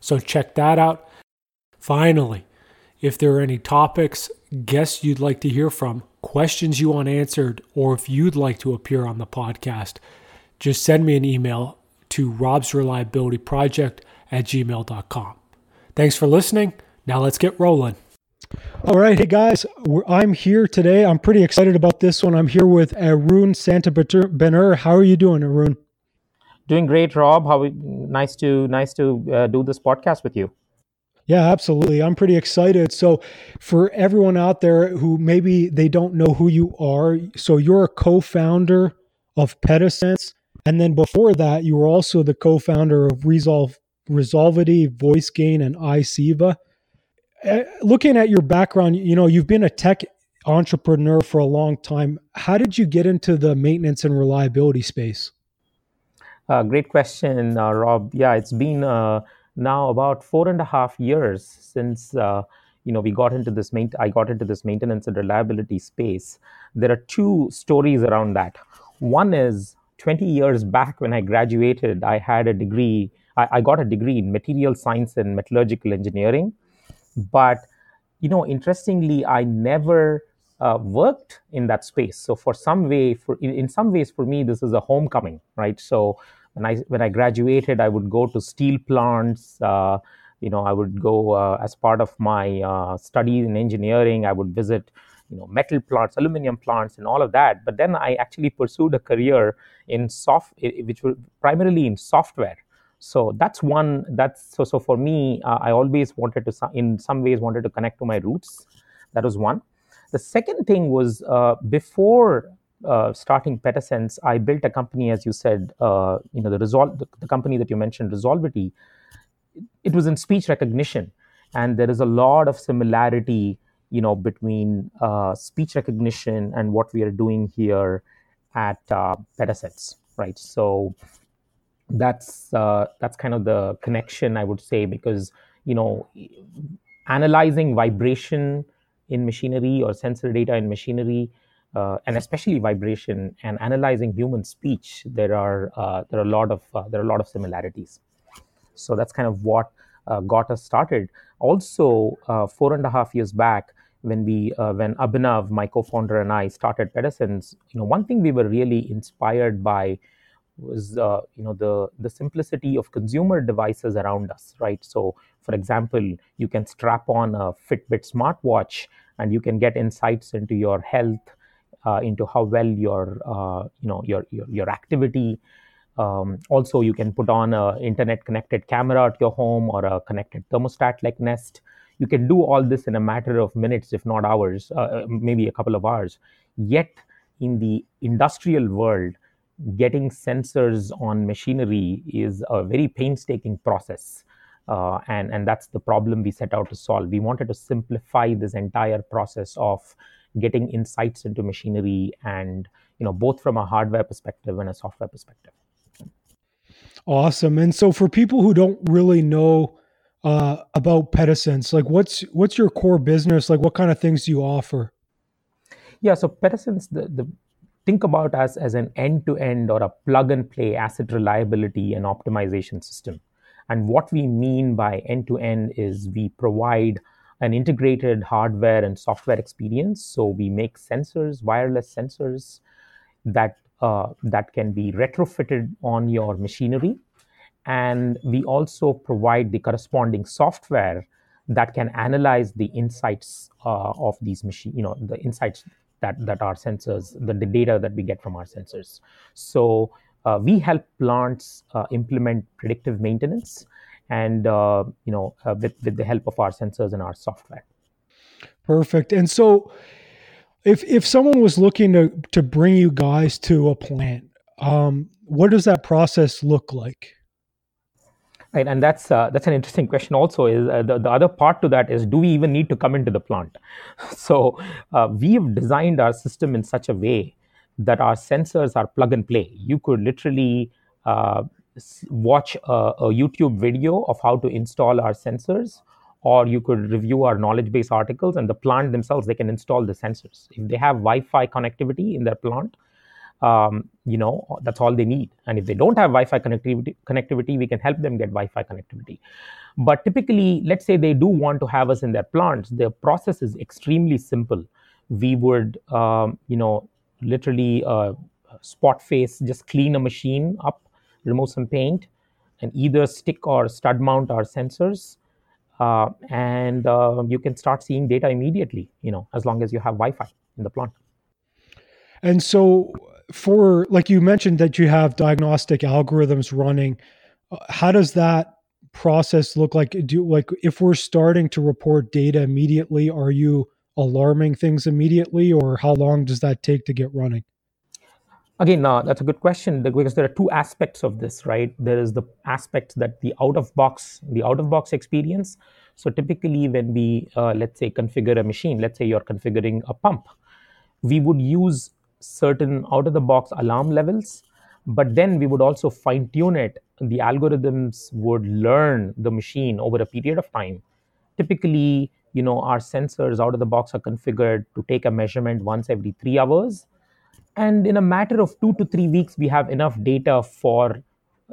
So check that out. Finally, if there are any topics, guests you'd like to hear from, questions you want answered, or if you'd like to appear on the podcast, just send me an email to robsreliabilityproject at gmail.com. Thanks for listening. Now let's get rolling. All right, hey guys, I'm here today. I'm pretty excited about this one. I'm here with Arun Santa Santabener. How are you doing, Arun? Doing great, Rob. How nice to nice to uh, do this podcast with you. Yeah, absolutely. I'm pretty excited. So, for everyone out there who maybe they don't know who you are, so you're a co-founder of Petasense, and then before that, you were also the co-founder of Resolve Resolvity, Voice Gain, and iCIVA. Uh, looking at your background, you know you've been a tech entrepreneur for a long time. How did you get into the maintenance and reliability space? Uh, great question, uh, Rob. Yeah, it's been uh, now about four and a half years since uh, you know we got into this. Main- I got into this maintenance and reliability space. There are two stories around that. One is 20 years back when I graduated, I had a degree. I, I got a degree in material science and metallurgical engineering, but you know, interestingly, I never uh, worked in that space. So for some way, for in, some ways, for me, this is a homecoming, right? So when I when I graduated, I would go to steel plants. Uh, you know, I would go uh, as part of my uh, studies in engineering. I would visit, you know, metal plants, aluminum plants, and all of that. But then I actually pursued a career in soft, which was primarily in software. So that's one. That's so. So for me, uh, I always wanted to, in some ways, wanted to connect to my roots. That was one. The second thing was uh, before uh, starting Petasense, I built a company, as you said, uh, you know, the Resolve, the, the, company that you mentioned, Resolvity. It was in speech recognition, and there is a lot of similarity, you know, between uh, speech recognition and what we are doing here at uh, Petasense, right? So that's uh, that's kind of the connection, I would say, because you know, analyzing vibration in machinery or sensor data in machinery uh, and especially vibration and analyzing human speech, there are uh, there are a lot of uh, there are a lot of similarities. So that's kind of what uh, got us started. Also, uh, four and a half years back, when we when Abhinav, my co-founder, and I started Petasense, you know, one thing we were really inspired by was you know the the simplicity of consumer devices around us, right? So, for example, you can strap on a Fitbit smartwatch and you can get insights into your health uh, into how well your uh, you know your your, your activity. Um, also, you can put on a internet connected camera at your home or a connected thermostat like Nest. You can do all this in a matter of minutes, if not hours, uh, uh maybe a couple of hours. Yet, in the industrial world, getting sensors on machinery is a very painstaking process. Uh, and, and that's the problem we set out to solve. We wanted to simplify this entire process of getting insights into machinery and you know both from a hardware perspective and a software perspective awesome and so for people who don't really know uh, about Petasense, like what's what's your core business like what kind of things do you offer yeah so Petasense the, the think about us as an end-to-end or a plug and play asset reliability and optimization system and what we mean by end-to-end is we provide an integrated hardware and software experience. So we make sensors, wireless sensors that uh, that can be retrofitted on your machinery, and we also provide the corresponding software that can analyze the insights uh, of these machine, you know, the insights that that our sensors, the, the data that we get from our sensors. So uh, we help plants uh, implement predictive maintenance, and uh, you know, uh, with with the help of our sensors and our software. Perfect. And so, if if someone was looking to to bring you guys to a plant, um, what does that process look like? Right, and that's uh, that's an interesting question. Also, is uh, the, the other part to that is do we even need to come into the plant? So uh, we've designed our system in such a way that our sensors are plug and play. You could literally uh, watch a, a, YouTube video of how to install our sensors, or you could review our knowledge base articles. And the plant themselves, they can install the sensors. If they have Wi-Fi connectivity in their plant, um, you know that's all they need. And if they don't have wi-fi connectivity connectivity we can help them get wi-fi connectivity. But typically let's say they do want to have us in their plants the process is extremely simple. We would um, you know literally uh, spot face just clean a machine up remove some paint and either stick or stud mount our sensors uh, and uh, you can start seeing data immediately you know as long as you have wi-fi in the plant and so for like you mentioned that you have diagnostic algorithms running uh, how does that process look like? Do like if we're starting to report data immediately are you alarming things immediately or how long does that take to get running? Again uh, that's a good question because there are two aspects of this right? There is the aspect that the out of box the out of box experience. So typically when we uh, let's say configure a machine let's say you're configuring a pump we would use certain out of the box alarm levels but then we would also fine tune it. The algorithms would learn the machine over a period of time. Typically you know our sensors out of the box are configured to take a measurement once every 3 hours. And in a matter of 2 to 3 weeks we have enough data for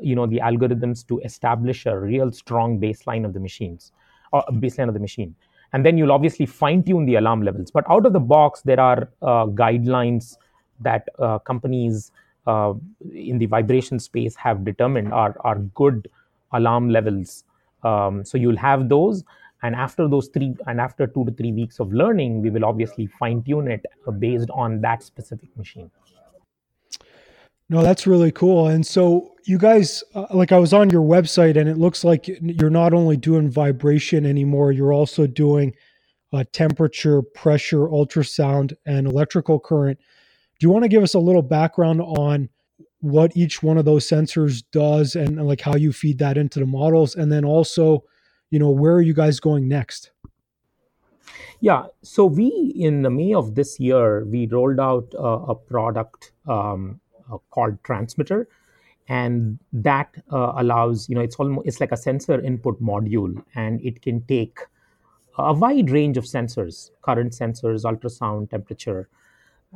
you know the algorithms to establish a real strong baseline of the machines or baseline of the machine. And then you'll obviously fine tune the alarm levels. But out of the box there are uh, guidelines that uh, companies uh, in the vibration space have determined are, are good alarm levels. Um, so you'll have those, and after those three, and after two to three weeks of learning, we will obviously fine tune it based on that specific machine. No, that's really cool. And so you guys, uh, like I was on your website, and it looks like you're not only doing vibration anymore, you're also doing uh, temperature, pressure, ultrasound, and electrical current. Do you want to give us a little background on what each one of those sensors does and, and like how you feed that into the models? And then also, you know, where are you guys going next? Yeah, so we in the May of this year we rolled out a product um, uh, called Transmitter, and that uh, allows you know it's almost it's like a sensor input module, and it can take a wide range of sensors, current sensors, ultrasound, temperature,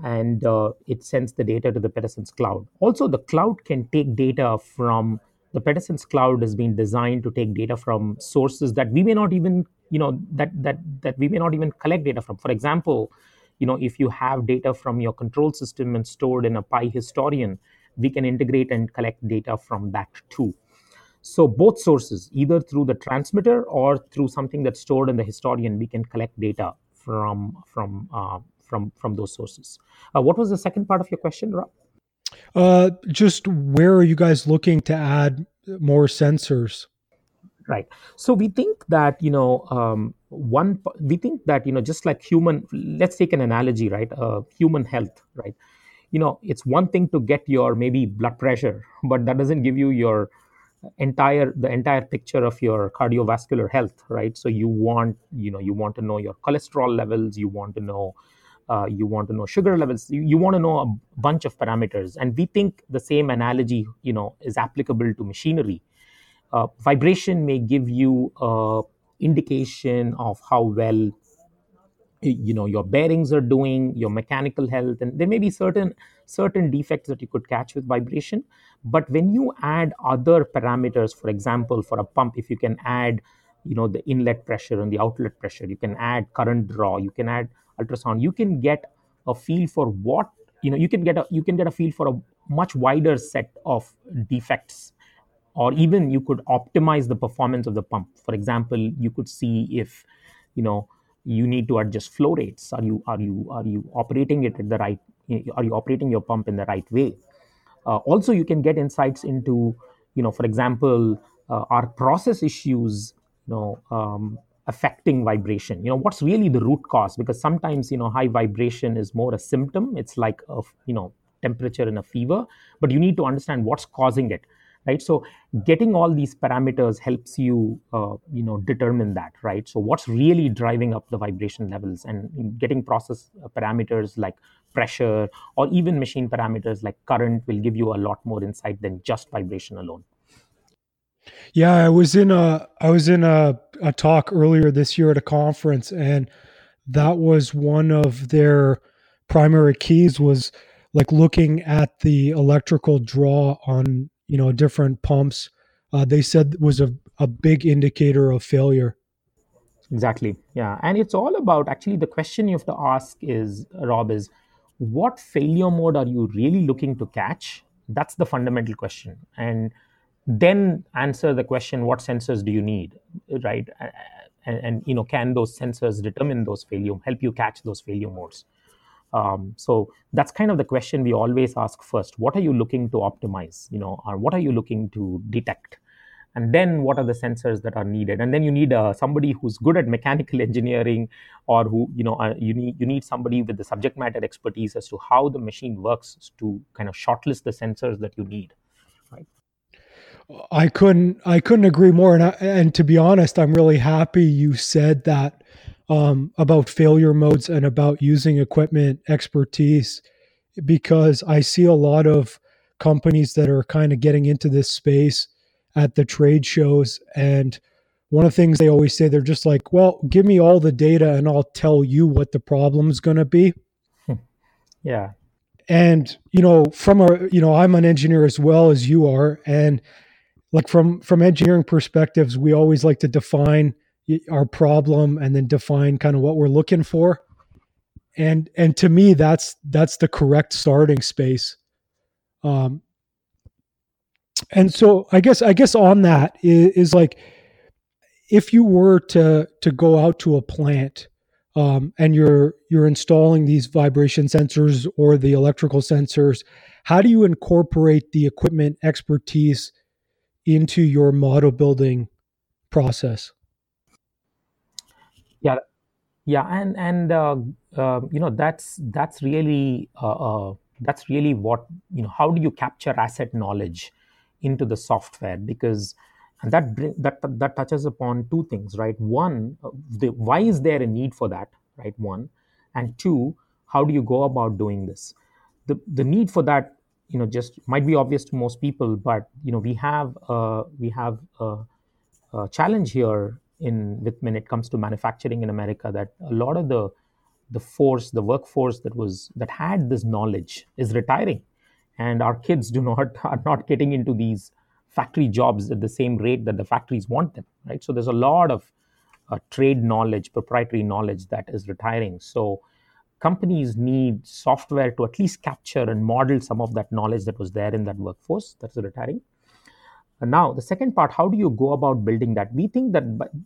and uh, it sends the data to the Petasense cloud. Also, the cloud can take data from the Petasense cloud has been designed to take data from sources that we may not even, you know, that that that we may not even collect data from. For example, you know, if you have data from your control system and stored in a Pi historian, we can integrate and collect data from that too. So both sources, either through the transmitter or through something that's stored in the historian, we can collect data from from uh, from from those sources. Uh, what was the second part of your question, Rob? Uh, just where are you guys looking to add more sensors? Right. So we think that you know um, one. We think that you know just like human. Let's take an analogy, right? Uh, human health, right? You know, it's one thing to get your maybe blood pressure, but that doesn't give you your entire the entire picture of your cardiovascular health right so you want you know you want to know your cholesterol levels you want to know uh, you want to know. Sugar levels you, you want to know a bunch of parameters. And we think the same analogy you know is applicable to machinery. Uh, vibration may give you a indication of how well you know your bearings are doing your mechanical health. And there may be certain certain defects that you could catch with vibration. But when you add other parameters for example for a pump if you can add you know the inlet pressure and the outlet pressure you can add current draw you can add ultrasound you can get a feel for what you know you can get a you can get a feel for a much wider set of defects. Or even you could optimize the performance of the pump. For example you could see if you know you need to adjust flow rates. Are you are you are you operating it at the right are you operating your pump in the right way? Uh, also you can get insights into you know for example uh, are process issues you know um, affecting vibration. You know what's really the root cause? Because sometimes you know high vibration is more a symptom. It's like a you know temperature and a fever but you need to understand what's causing it right? So getting all these parameters helps you uh, you know determine that right? So what's really driving up the vibration levels and getting process parameters like pressure or even machine parameters like current will give you a lot more insight than just vibration alone yeah i was in a i was in a, a talk earlier this year at a conference and that was one of their primary keys was like looking at the electrical draw on you know different pumps. Uh, they said was a, a big indicator of failure. Exactly. Yeah and it's all about actually the question you have to ask is rob is what failure mode are you really looking to catch? That's the fundamental question. And then answer the question what sensors do you need right and, and you know can those sensors determine those failure help you catch those failure modes um, so that's kind of the question we always ask first. What are you looking to optimize? You know, or what are you looking to detect? And then what are the sensors that are needed? And then you need uh, somebody who's good at mechanical engineering, or who you know uh, you need you need somebody with the subject matter expertise as to how the machine works to kind of shortlist the sensors that you need. I couldn't I couldn't agree more. And I, and to be honest, I'm really happy you said that um, about failure modes and about using equipment expertise because I see a lot of companies that are kind of getting into this space at the trade shows. And one of the things they always say, they're just like, well, give me all the data and I'll tell you what the problem is going to be. yeah. And, you know, from a, you know, I'm an engineer as well as you are. And like from, from engineering perspectives, we always like to define our problem and then define kind of what we're looking for. And and to me that's that's the correct starting space. Um and so i guess i guess on that is, is like if you were to to go out to a plant um, and you're you're installing these vibration sensors or the electrical sensors how do you incorporate the equipment expertise into your model building process? Yeah. Yeah and and uh, uh, you know that's that's really uh, uh, that's really what you know how do you capture asset knowledge into the software? Because and that that that touches upon two things right? One the, why is there a need for that right? One. And two how do you go about doing this? The the need for that you know just might be obvious to most people but you know we have uh, we have a, a challenge here in with when it comes to manufacturing in America that a lot of the the force, the workforce that was that had this knowledge is retiring, and our kids do not are not getting into these factory jobs at the same rate that the factories want them. Right. So there's a lot of uh, trade knowledge, proprietary knowledge that is retiring. So companies need software to at least capture and model some of that knowledge that was there in that workforce that's retiring and now, the second part, how do you go about building that? We think that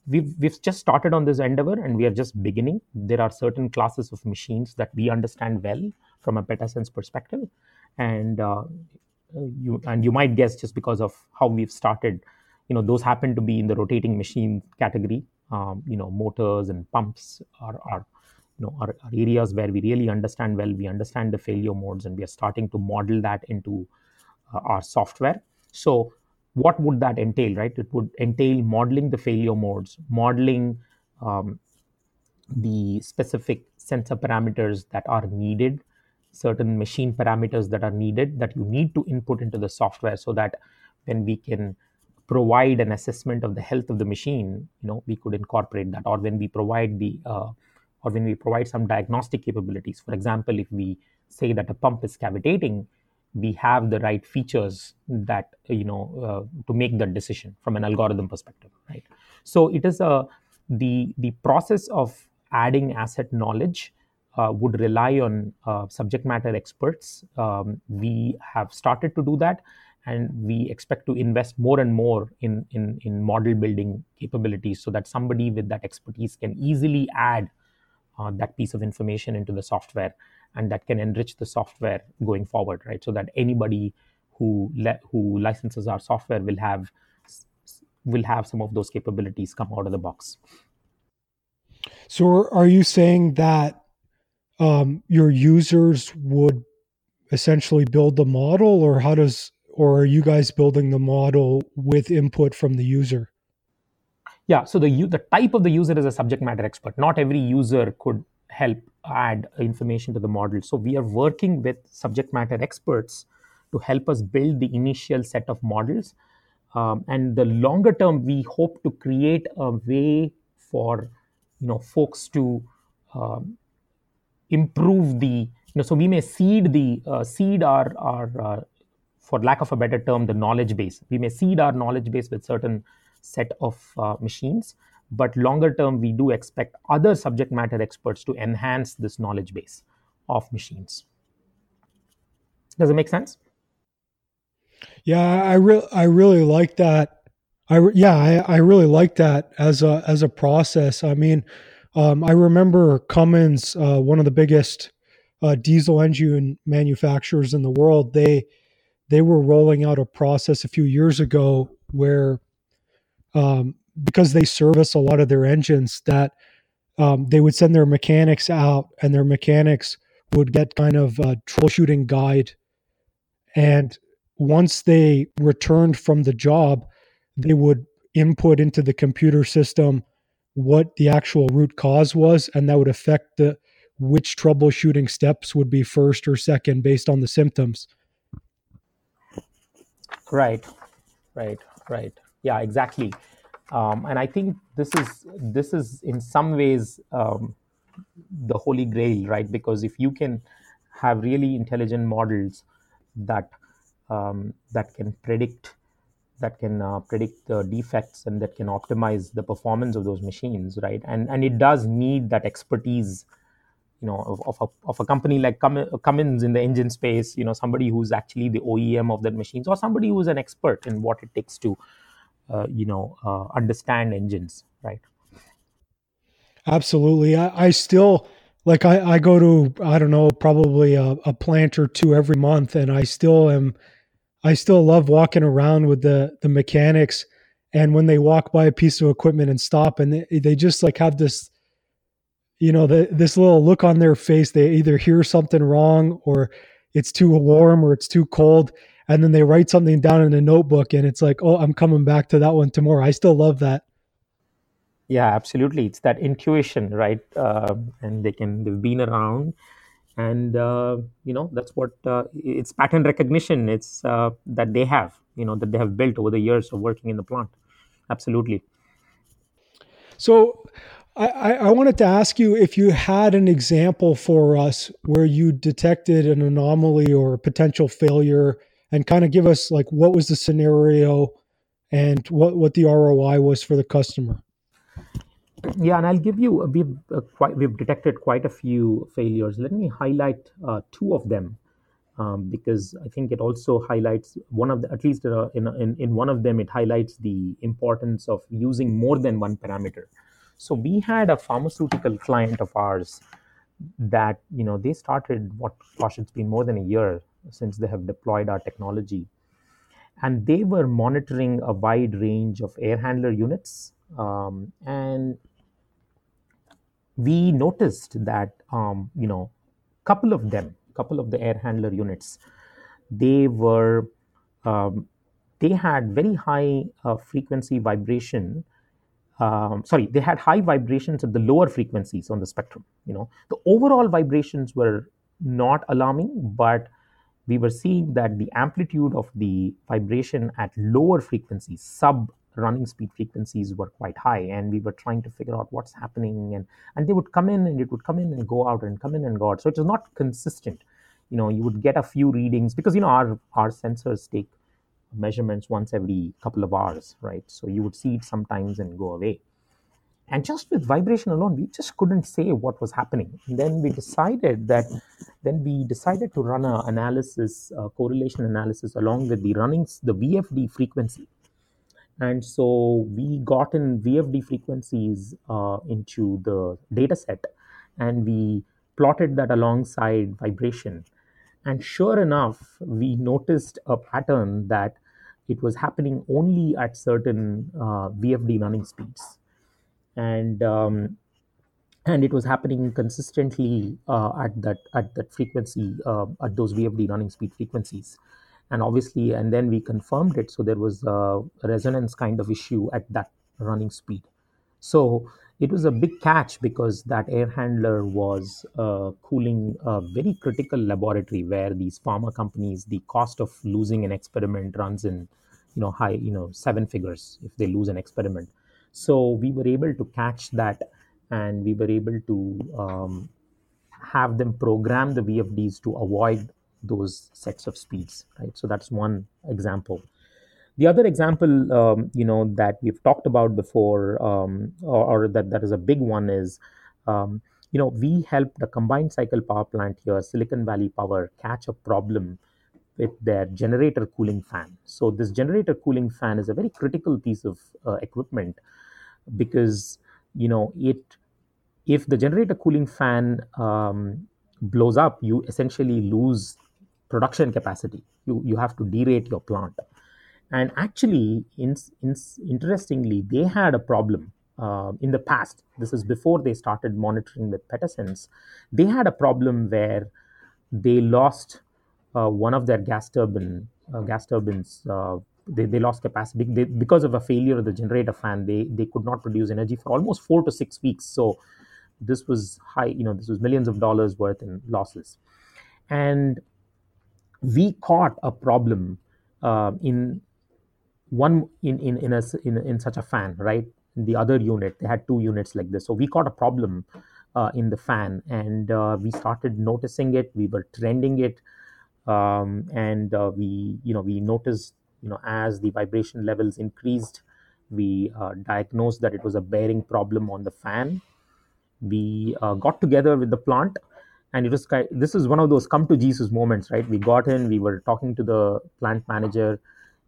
we've, we've just started on this endeavor and we are just beginning. There are certain classes of machines that we understand well from a PetaSense perspective. And uh, you and you might guess just because of how we've started, you know, those happen to be in the rotating machine category. Um, you know, motors and pumps are, are you know are, are areas where we really understand well. We understand the failure modes, and we are starting to model that into uh, our software. So what would that entail, right? It would entail modeling the failure modes, modeling um, the specific sensor parameters that are needed, certain machine parameters that are needed that you need to input into the software so that when we can provide an assessment of the health of the machine, you know, we could incorporate that. Or when we provide the, uh, or when we provide some diagnostic capabilities. For example, if we say that a pump is cavitating, we have the right features that you know uh, to make that decision from an algorithm perspective right so it is a the the process of adding asset knowledge uh, would rely on uh, subject matter experts um, we have started to do that and we expect to invest more and more in, in, in model building capabilities so that somebody with that expertise can easily add uh, that piece of information into the software and that can enrich the software going forward right? So that anybody who le- who licenses our software will have will have some of those capabilities come out of the box. So are you saying that um, your users would essentially build the model or how does or are you guys building the model with input from the user yeah so the the type of the user is a subject matter expert. Not every user could help add information to the model. So we are working with subject matter experts to help us build the initial set of models. Um, and the longer term we hope to create a way for you know folks to um, improve the you know so we may seed the uh, seed our our uh, for lack of a better term the knowledge base. We may seed our knowledge base with certain set of uh, machines but longer term we do expect other subject matter experts to enhance this knowledge base of machines. Does it make sense? Yeah i really i really like that. I yeah I, I really like that as a as a process. I mean um, i remember cummins uh, one of the biggest uh, diesel engine manufacturers in the world. They they were rolling out a process a few years ago where um, because they service a lot of their engines that um, they would send their mechanics out and their mechanics would get kind of a troubleshooting guide. And once they returned from the job they would input into the computer system what the actual root cause was and that would affect the which troubleshooting steps would be first or second based on the symptoms. Right. Right. Right yeah exactly um, and I think this is this is in some ways um, the holy grail, right? Because if you can have really intelligent models that um, that can predict that can uh, predict the defects and that can optimize the performance of those machines, right? And and it does need that expertise, you know, of, of, a, of a company like Cummins in the engine space, you know, somebody who's actually the OEM of that machines or somebody who's an expert in what it takes to uh, you know uh, understand engines right? Absolutely. I, I, still like I, I go to i don't know probably a, a plant or two every month and i still am i still love walking around with the the mechanics. And when they walk by a piece of equipment and stop and they, they just like have this you know the, this little look on their face. They either hear something wrong or it's too warm or it's too cold and then they write something down in a notebook and it's like oh i'm coming back to that one tomorrow. I still love that. Yeah absolutely. It's that intuition right? Uh, and they can they've been around. And uh, you know that's what uh, it's pattern recognition. It's uh, that they have you know that they have built over the years of working in the plant. Absolutely. So I, I wanted to ask you if you had an example for us where you detected an anomaly or a potential failure and kind of give us like what was the scenario and what what the ROI was for the customer. Yeah, and I'll give you we've uh, quite we've detected quite a few failures. Let me highlight uh, two of them um, because I think it also highlights one of the at least uh, in, in in one of them it highlights the importance of using more than one parameter. So we had a pharmaceutical client of ours that you know they started what gosh it's been more than a year since they have deployed our technology. And they were monitoring a wide range of air handler units. Um, and we noticed that, um, you know, a couple of them, a couple of the air handler units, they were, um, they had very high uh, frequency vibration um, sorry, they had high vibrations at the lower frequencies on the spectrum. You know, the overall vibrations were not alarming, but we were seeing that the amplitude of the vibration at lower frequencies, sub running speed frequencies were quite high and we were trying to figure out what's happening and and they would come in and it would come in and go out and come in and go out. So it was not consistent. You know you would get a few readings because you know our our sensors take measurements once every couple of hours right? So you would see it sometimes and go away and just with vibration alone we just couldn't say what was happening. And then we decided that then we decided to run an analysis a correlation analysis along with the runnings the vfd frequency. And so we got in vfd frequencies uh, into the data set and we plotted that alongside vibration. And sure enough we noticed a pattern that it was happening only at certain uh, vfd running speeds and um, and it was happening consistently uh, at that at that frequency uh, at those VFD running speed frequencies, and obviously, and then we confirmed it. So there was a resonance kind of issue at that running speed. So it was a big catch because that air handler was uh, cooling a very critical laboratory where these pharma companies, the cost of losing an experiment runs in, you know, high, you know, seven figures if they lose an experiment. So we were able to catch that, and we were able to um, have them program the VFDs to avoid those sets of speeds, right? So that's one example. The other example, um, you know, that we've talked about before, um, or, or, that that is a big one, is, um, you know, we helped a combined cycle power plant here, Silicon Valley Power, catch a problem with their generator cooling fan. So this generator cooling fan is a very critical piece of uh, equipment because you know it if the generator cooling fan um, blows up, you essentially lose production capacity. You you have to derate your plant. And actually, in, in, interestingly, they had a problem uh, in the past. This is before they started monitoring with Petasense. They had a problem where they lost one of their gas turbine uh, gas turbines. Uh, they, they lost capacity they, because of a failure of the generator fan. They they could not produce energy for almost four to six weeks. So this was high. You know, this was millions of dollars worth in losses, and we caught a problem uh, in one in in in, a, in in such a fan right the other unit they had two units like this so we caught a problem uh, in the fan and uh, we started noticing it we were trending it um, and uh, we you know we noticed you know as the vibration levels increased we uh, diagnosed that it was a bearing problem on the fan. We uh, got together with the plant and it was this is one of those come to jesus moments right? We got in we were talking to the plant manager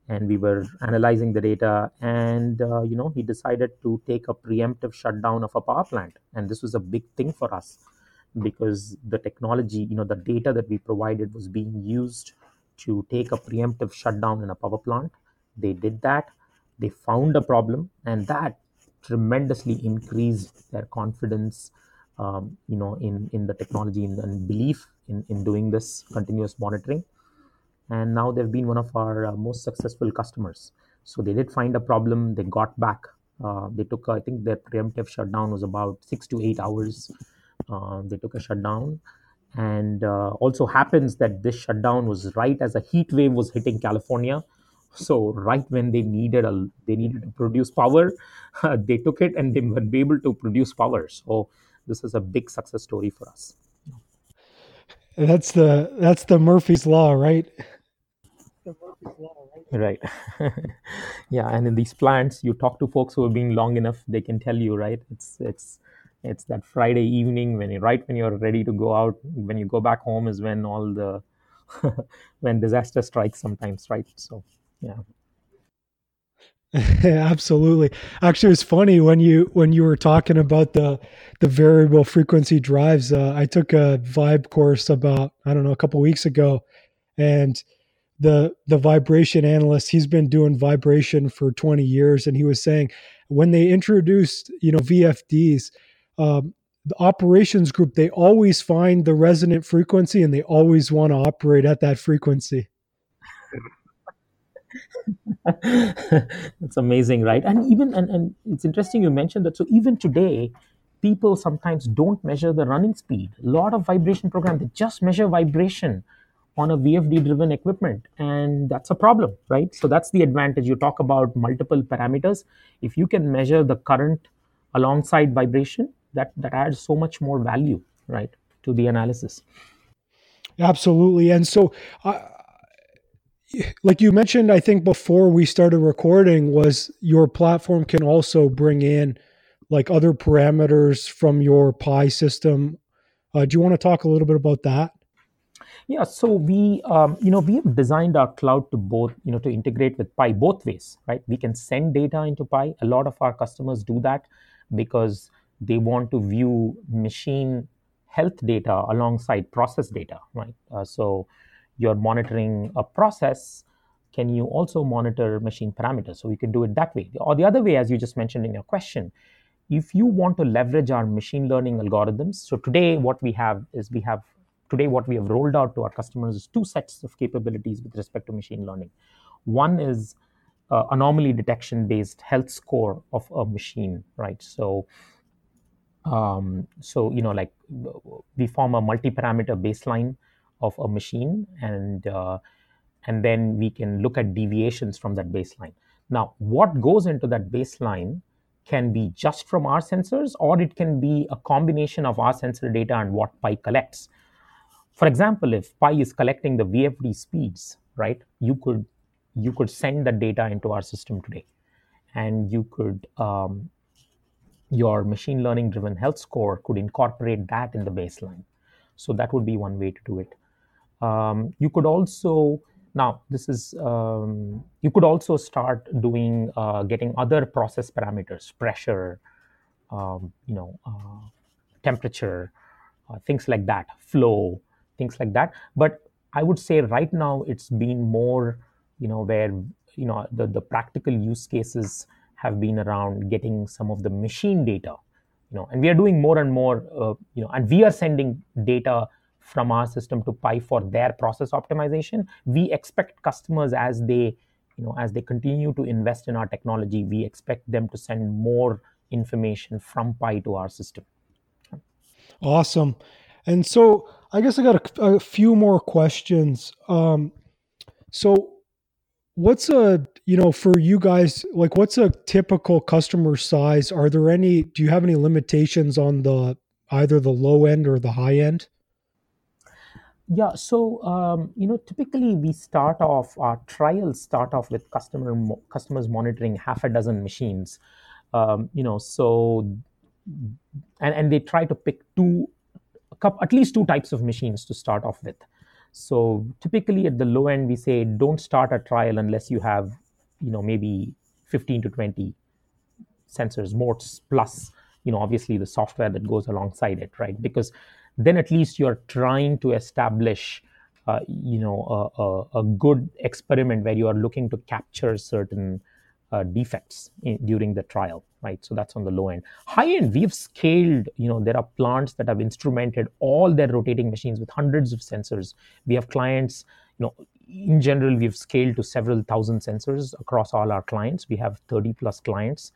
and we were analyzing the data and uh, you know he decided to take a preemptive shutdown of a power plant. And this was a big thing for us because the technology you know the data that we provided was being used to take a preemptive shutdown in a power plant they did that they found a problem and that tremendously increased their confidence um, you know in in the technology and, and belief in in doing this continuous monitoring and now they've been one of our uh, most successful customers. So they did find a problem, they got back. Uh, they took, I think their preemptive shutdown was about six to eight hours. Uh, they took a shutdown, and uh, also happens that this shutdown was right as a heat wave was hitting California. So right when they needed a, they needed to produce power, they took it and they were able to produce power. So this is a big success story for us. That's the that's the Murphy's law, right? Right. yeah, and in these plants, you talk to folks who have been long enough, they can tell you, right? It's it's it's that Friday evening when you right when you're ready to go out, when you go back home is when all the when disaster strikes sometimes, right? So yeah. Absolutely. Actually, it's funny when you when you were talking about the the variable frequency drives. Uh, I took a vibe course about I don't know a couple weeks ago, and the the vibration analyst he's been doing vibration for 20 years and he was saying when they introduced you know vfds um, the operations group they always find the resonant frequency and they always want to operate at that frequency that's amazing right and even and, and it's interesting you mentioned that so even today people sometimes don't measure the running speed a lot of vibration programs they just measure vibration on a VFD driven equipment. And that's a problem, right? So that's the advantage. You talk about multiple parameters. If you can measure the current alongside vibration, that, that adds so much more value, right, to the analysis. Absolutely. And so, uh, like you mentioned, I think before we started recording, was your platform can also bring in like other parameters from your Pi system. Uh, do you want to talk a little bit about that? Yeah, so we, um, you know, we have designed our cloud to both, you know, to integrate with Pi both ways, right? We can send data into Pi. A lot of our customers do that because they want to view machine health data alongside process data, right? Uh, so you're monitoring a process. Can you also monitor machine parameters? So we can do it that way. Or the other way, as you just mentioned in your question, if you want to leverage our machine learning algorithms, so today what we have is we have today what we have rolled out to our customers is two sets of capabilities with respect to machine learning. One is uh, anomaly detection based health score of a machine, right? So, um, so you know, like we form a multi-parameter baseline of a machine, and uh, and then we can look at deviations from that baseline. Now, what goes into that baseline can be just from our sensors, or it can be a combination of our sensor data and what Pi collects. For example, if Pi is collecting the VFD speeds, right, you could you could send the data into our system today, and you could um, your machine learning driven health score could incorporate that in the baseline. So that would be one way to do it. Um, you could also now this is um, you could also start doing uh, getting other process parameters, pressure, um, you know, uh, temperature, uh, things like that, flow, things like that but i would say right now it's been more you know where you know the, the practical use cases have been around getting some of the machine data you know and we are doing more and more uh, you know and we are sending data from our system to pi for their process optimization. We expect customers as they you know as they continue to invest in our technology we expect them to send more information from pi to our system. Awesome. And so I guess I got a, a few more questions. Um, so what's a you know for you guys like what's a typical customer size? Are there any do you have any limitations on the either the low end or the high end? Yeah so um, you know typically we start off our trials start off with customer customers monitoring half a dozen machines. Um, you know so and, and they try to pick two at least two types of machines to start off with. So typically at the low end, we say don't start a trial unless you have, you know, maybe 15 to 20 sensors, modes plus, you know, obviously the software that goes alongside it, right? Because then at least you're trying to establish, uh, you know, a, a, a, good experiment where you are looking to capture certain uh, defects in, during the trial right? So that's on the low end. High end we've scaled you know there are plants that have instrumented all their rotating machines with hundreds of sensors. We have clients you know in general we've scaled to several thousand sensors across all our clients. We have 30 plus clients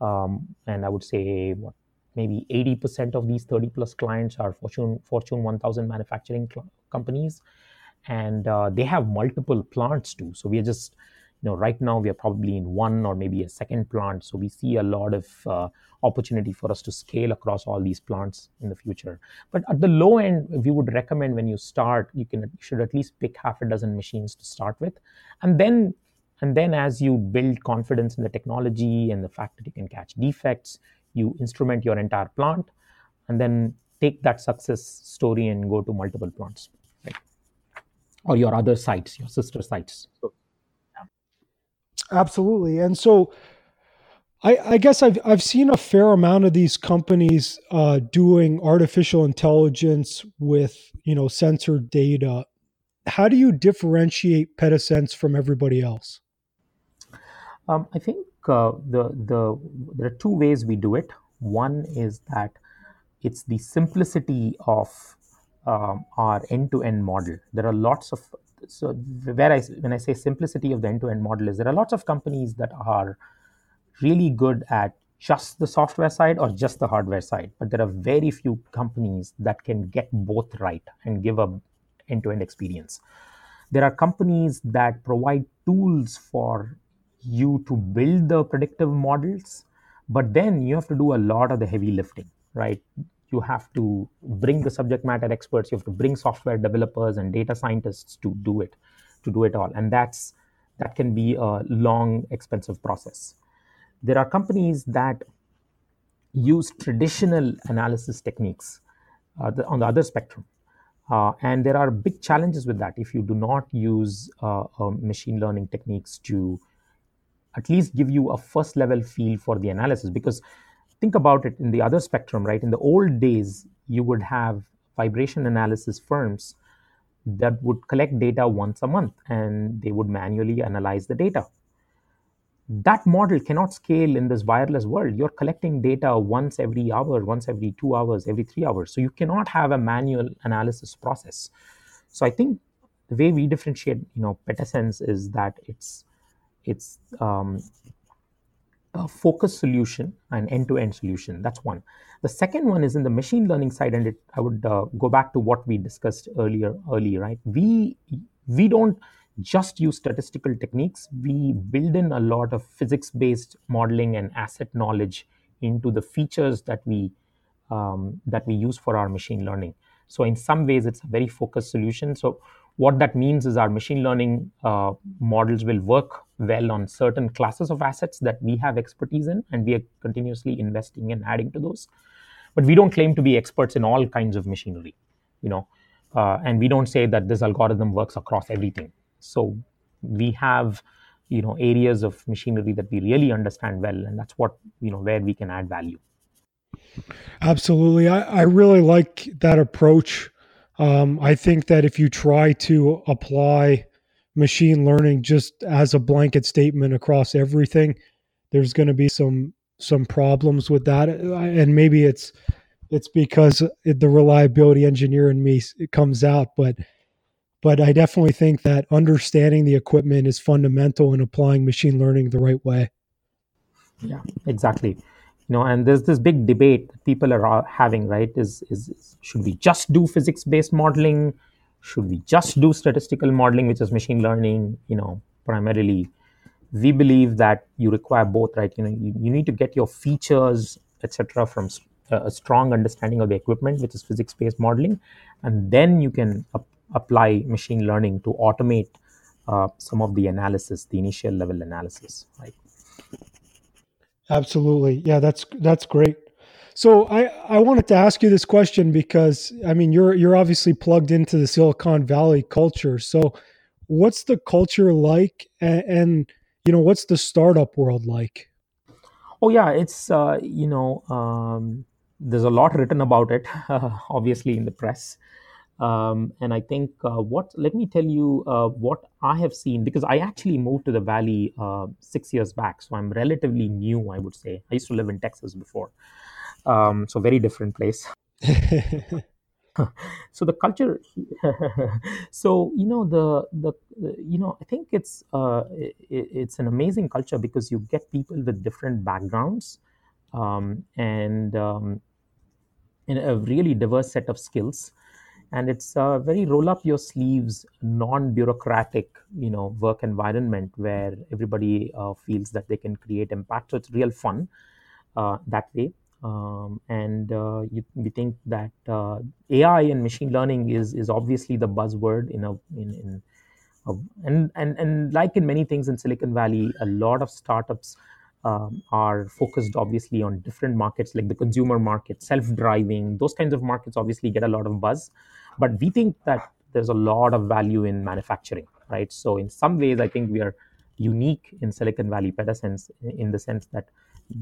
um, and i would say what maybe 80% of these 30 plus clients are fortune fortune 1000 manufacturing cl- companies. And uh, they have multiple plants too. So we are just know right now we are probably in one or maybe a second plant. So we see a lot of uh, opportunity for us to scale across all these plants in the future. But at the low end we would recommend when you start you can you should at least pick half a dozen machines to start with. And then and then as you build confidence in the technology and the fact that you can catch defects you instrument your entire plant and then take that success story and go to multiple plants or your other sites your sister sites. So Absolutely. And so I, I, guess I've I've seen a fair amount of these companies uh, doing artificial intelligence with you know sensor data. How do you differentiate Petasense from everybody else? Um, I think uh, the the there are two ways we do it. One is that it's the simplicity of um, our end-to-end model. There are lots of so where I when I say simplicity of the end-to-end model is there are lots of companies that are really good at just the software side or just the hardware side, but there are very few companies that can get both right and give a end-to-end experience. There are companies that provide tools for you to build the predictive models, but then you have to do a lot of the heavy lifting, right? You have to bring the subject matter experts you have to bring software developers and data scientists to do it to do it all and that's that can be a long expensive process there are companies that use traditional analysis techniques uh, the, on the other spectrum. Uh, and there are big challenges with that if you do not use uh, machine learning techniques to at least give you a first level feel for the analysis. Because think about it in the other spectrum, right? In the old days, you would have vibration analysis firms that would collect data once a month and they would manually analyze the data that model cannot scale in this wireless world. You're collecting data once every hour, once every two hours, every three hours. So you cannot have a manual analysis process. So I think the way we differentiate, you know, Petasense is that it's it's um, a focused solution, an end-to-end solution. That's one. The second one is in the machine learning side, and it, I would uh, go back to what we discussed earlier. Earlier, right? We we don't just use statistical techniques. We build in a lot of physics based modeling and asset knowledge into the features that we um, that we use for our machine learning. So in some ways, it's a very focused solution. So what that means is our machine learning uh, models will work well on certain classes of assets that we have expertise in, and we are continuously investing and adding to those. But we don't claim to be experts in all kinds of machinery, you know, uh, and we don't say that this algorithm works across everything. So we have you know areas of machinery that we really understand well, and that's what you know where we can add value. Absolutely, I, I really like that approach. Um, I think that if you try to apply machine learning just as a blanket statement across everything, there's going to be some some problems with that, and maybe it's it's because the reliability engineer in me comes out, but but I definitely think that understanding the equipment is fundamental in applying machine learning the right way. Yeah, exactly. You know, and there's this big debate that people are having, right? Is, is, should we just do physics-based modeling? Should we just do statistical modeling, which is machine learning? You know, primarily, we believe that you require both, right? You know, you, you need to get your features, etc., from a strong understanding of the equipment, which is physics-based modeling, and then you can apply machine learning to automate uh, some of the analysis, the initial level analysis, right? Absolutely, yeah, that's that's great. So I, I wanted to ask you this question because I mean you're you're obviously plugged into the Silicon Valley culture. So what's the culture like, and, and you know what's the startup world like? Oh yeah, it's uh, you know um, there's a lot written about it, uh, obviously in the press. Um, and I think uh, what let me tell you uh, what I have seen because I actually moved to the Valley uh, six years back, so I'm relatively new. I would say I used to live in Texas before, um, so very different place. so the culture so you know the, the, you know i think it's uh it, it's an amazing culture because you get people with different backgrounds um, and um, in a really diverse set of skills and it's a very roll up your sleeves non-bureaucratic you know work environment where everybody uh, feels that they can create impact so it's real fun uh, that way um, and uh, you, we think that uh, AI and machine learning is is obviously the buzzword in a in, in a, and and and like in many things in Silicon Valley, a lot of startups um, are focused obviously on different markets like the consumer market, self-driving. Those kinds of markets obviously get a lot of buzz, but we think that there's a lot of value in manufacturing, right? So in some ways, I think we are unique in Silicon Valley, Petasense, in the sense that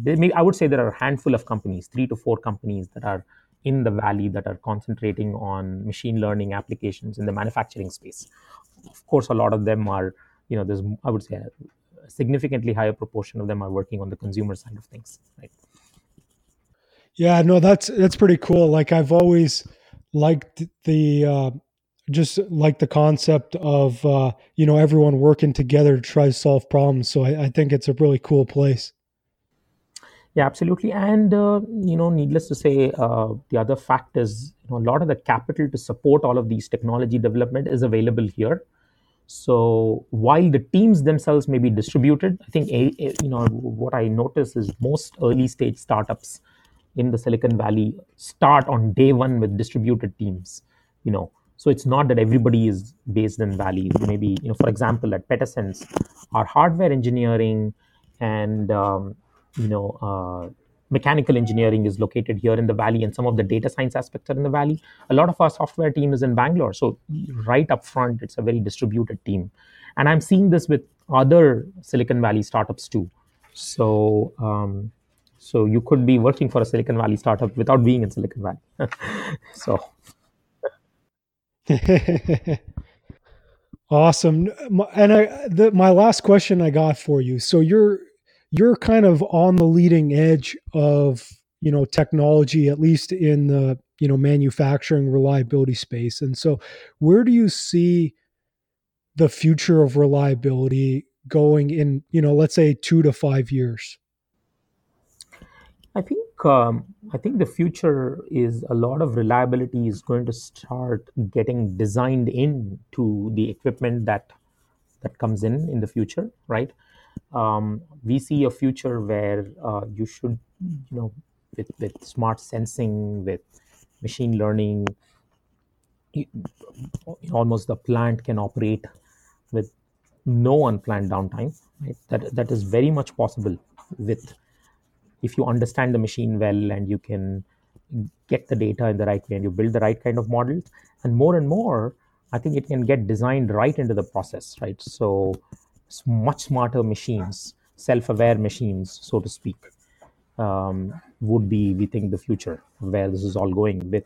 may, I would say there are a handful of companies, three to four companies that are in the valley that are concentrating on machine learning applications in the manufacturing space. Of course, a lot of them are, you know, there's I would say a significantly higher proportion of them are working on the consumer side of things, right? Yeah, no, that's that's pretty cool. Like I've always liked the uh, just like the concept of uh, you know everyone working together to try to solve problems. So I, I think it's a really cool place. Yeah, absolutely. And uh, you know, needless to say, uh, the other fact is you know a lot of the capital to support all of these technology development is available here. So while the teams themselves may be distributed, I think a, a, you know what I notice is most early stage startups in the Silicon Valley start on day one with distributed teams. You know, so it's not that everybody is based in Valley. Maybe you know, for example, at Petasense, our hardware engineering and um, you know uh, mechanical engineering is located here in the valley and some of the data science aspects are in the valley a lot of our software team is in bangalore so right up front it's a very distributed team and i'm seeing this with other silicon valley startups too so um, so you could be working for a silicon valley startup without being in silicon valley. So. Awesome. And i the, my last question i got for you. So you're you're kind of on the leading edge of you know technology at least in the you know manufacturing reliability space. And so where do you see the future of reliability going in you know let's say 2 to 5 years i think um, i think the future is a lot of reliability is going to start getting designed into the equipment that that comes in in the future right um, we see a future where uh, you should, you know, with, with smart sensing, with machine learning, almost the plant can operate with no unplanned downtime. Right? That that is very much possible with if you understand the machine well and you can get the data in the right way and you build the right kind of models. And more and more, I think it can get designed right into the process, right? So much smarter machines, self-aware machines, so to speak, um, would be we think the future where this is all going with,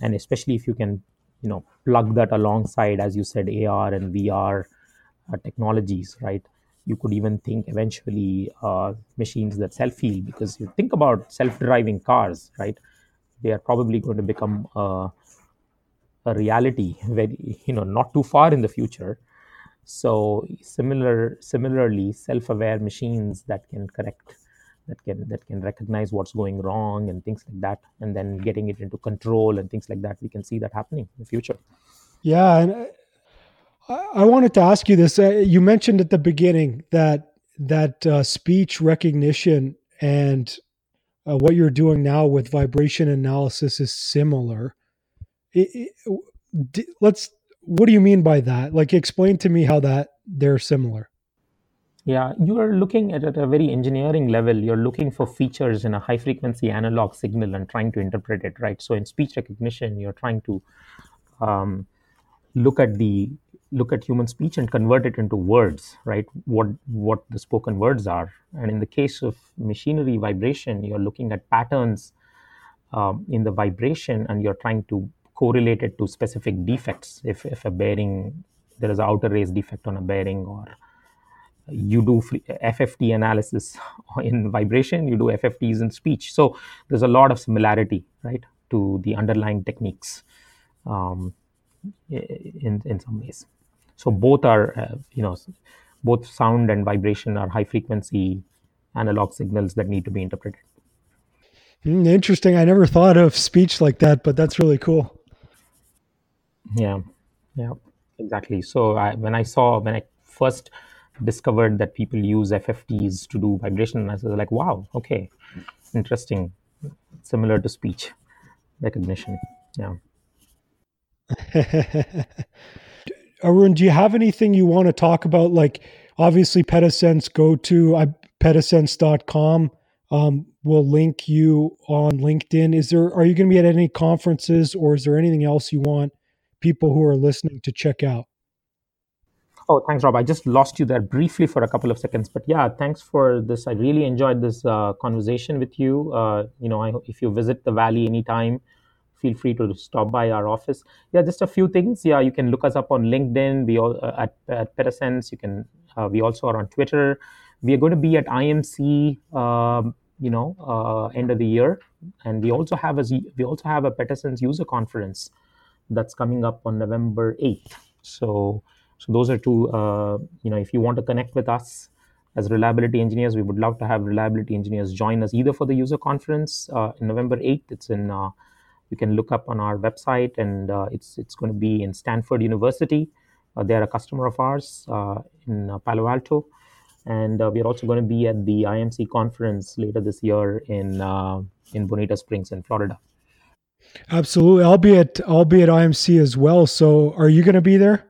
and especially if you can, you know, plug that alongside, as you said, AR and VR uh, technologies, right? You could even think eventually uh, machines that self-heal because you think about self-driving cars, right? They are probably going to become uh, a reality very, you know, not too far in the future so similar, similarly, self-aware machines that can correct, that can that can recognize what's going wrong and things like that, and then getting it into control and things like that. We can see that happening in the future. Yeah, and I, wanted to ask you this. Uh, you mentioned at the beginning that that uh, speech recognition and uh, what you're doing now with vibration analysis is similar. It, it, let's what do you mean by that? Like, explain to me how that they're similar. Yeah, you are looking at, at a very engineering level. You're looking for features in a high frequency analog signal and trying to interpret it, right? So in speech recognition, you're trying to um, look at the look at human speech and convert it into words, right? What what the spoken words are. And in the case of machinery vibration, you're looking at patterns um, in the vibration, and you're trying to correlate it to specific defects. If, if a bearing, there is an outer race defect on a bearing, or you do FFT analysis in vibration, you do FFTs in speech. So there's a lot of similarity, right, to the underlying techniques um, in, in some ways. So both are, uh, you know, both sound and vibration are high frequency analog signals that need to be interpreted. Hmm, interesting. I never thought of speech like that, but that's really cool. Yeah, yeah, exactly. So I, when I saw when I first discovered that people use FFTs to do vibration, I was like, wow, okay, interesting, similar to speech recognition. Yeah. Arun, do you have anything you want to talk about? Like, obviously, Petasense, go to uh, petasense.com. Um, we'll link you on LinkedIn. Is there, are you going to be at any conferences or is there anything else you want people who are listening to check out? Oh, thanks, Rob. I just lost you there briefly for a couple of seconds, but yeah, thanks for this. I really enjoyed this uh, conversation with you. Uh, you know, I, if you visit the Valley anytime, feel free to stop by our office. Yeah, just a few things. Yeah, you can look us up on LinkedIn. We all uh, at, at Petasense. You can. Uh, we also are on Twitter. We are going to be at IMC. Um, you know, uh, end of the year, and we also have a we also have a Petasense user conference that's coming up on November 8th. So, so those are two, uh, you know, if you want to connect with us as reliability engineers, we would love to have reliability engineers join us either for the user conference uh, in November 8th. It's in, uh, you can look up on our website and uh, it's, it's going to be in Stanford University. Uh, they're a customer of ours uh, in Palo Alto. And we're also going to be at the IMC conference later this year in, in Bonita Springs in Florida. Absolutely. I'll be at I'll be at IMC as well. So are you going to be there?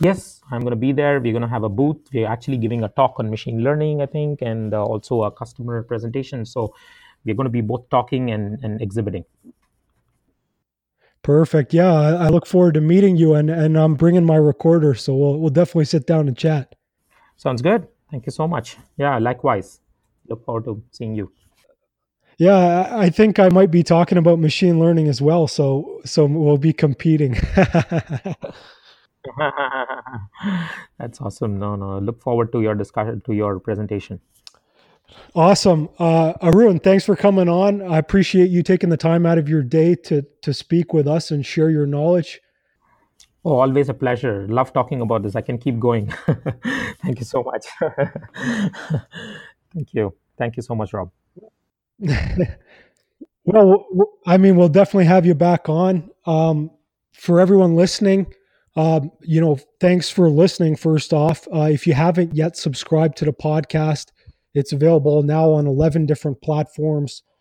Yes, I'm going to be there. We're going to have a booth. We're actually giving a talk on machine learning, I think, and uh, also a customer presentation. So we're going to be both talking and, and exhibiting. Perfect. Yeah, I, look forward to meeting you, and and I'm bringing my recorder, so we'll we'll definitely sit down and chat. Sounds good. Thank you so much. Yeah, likewise. Look forward to seeing you. Yeah, I think I might be talking about machine learning as well. So so we'll be competing. That's awesome. No, no. Look forward to your discussion to your presentation. Awesome. Uh, Arun, thanks for coming on. I appreciate you taking the time out of your day to to speak with us and share your knowledge. Oh, always a pleasure. Love talking about this. I can keep going. Thank you so much. Thank you. Thank you so much, Rob. well, I mean, we'll definitely have you back on. Um, for everyone listening, um, you know, thanks for listening. First off, uh, if you haven't yet subscribed to the podcast, it's available now on 11 different platforms.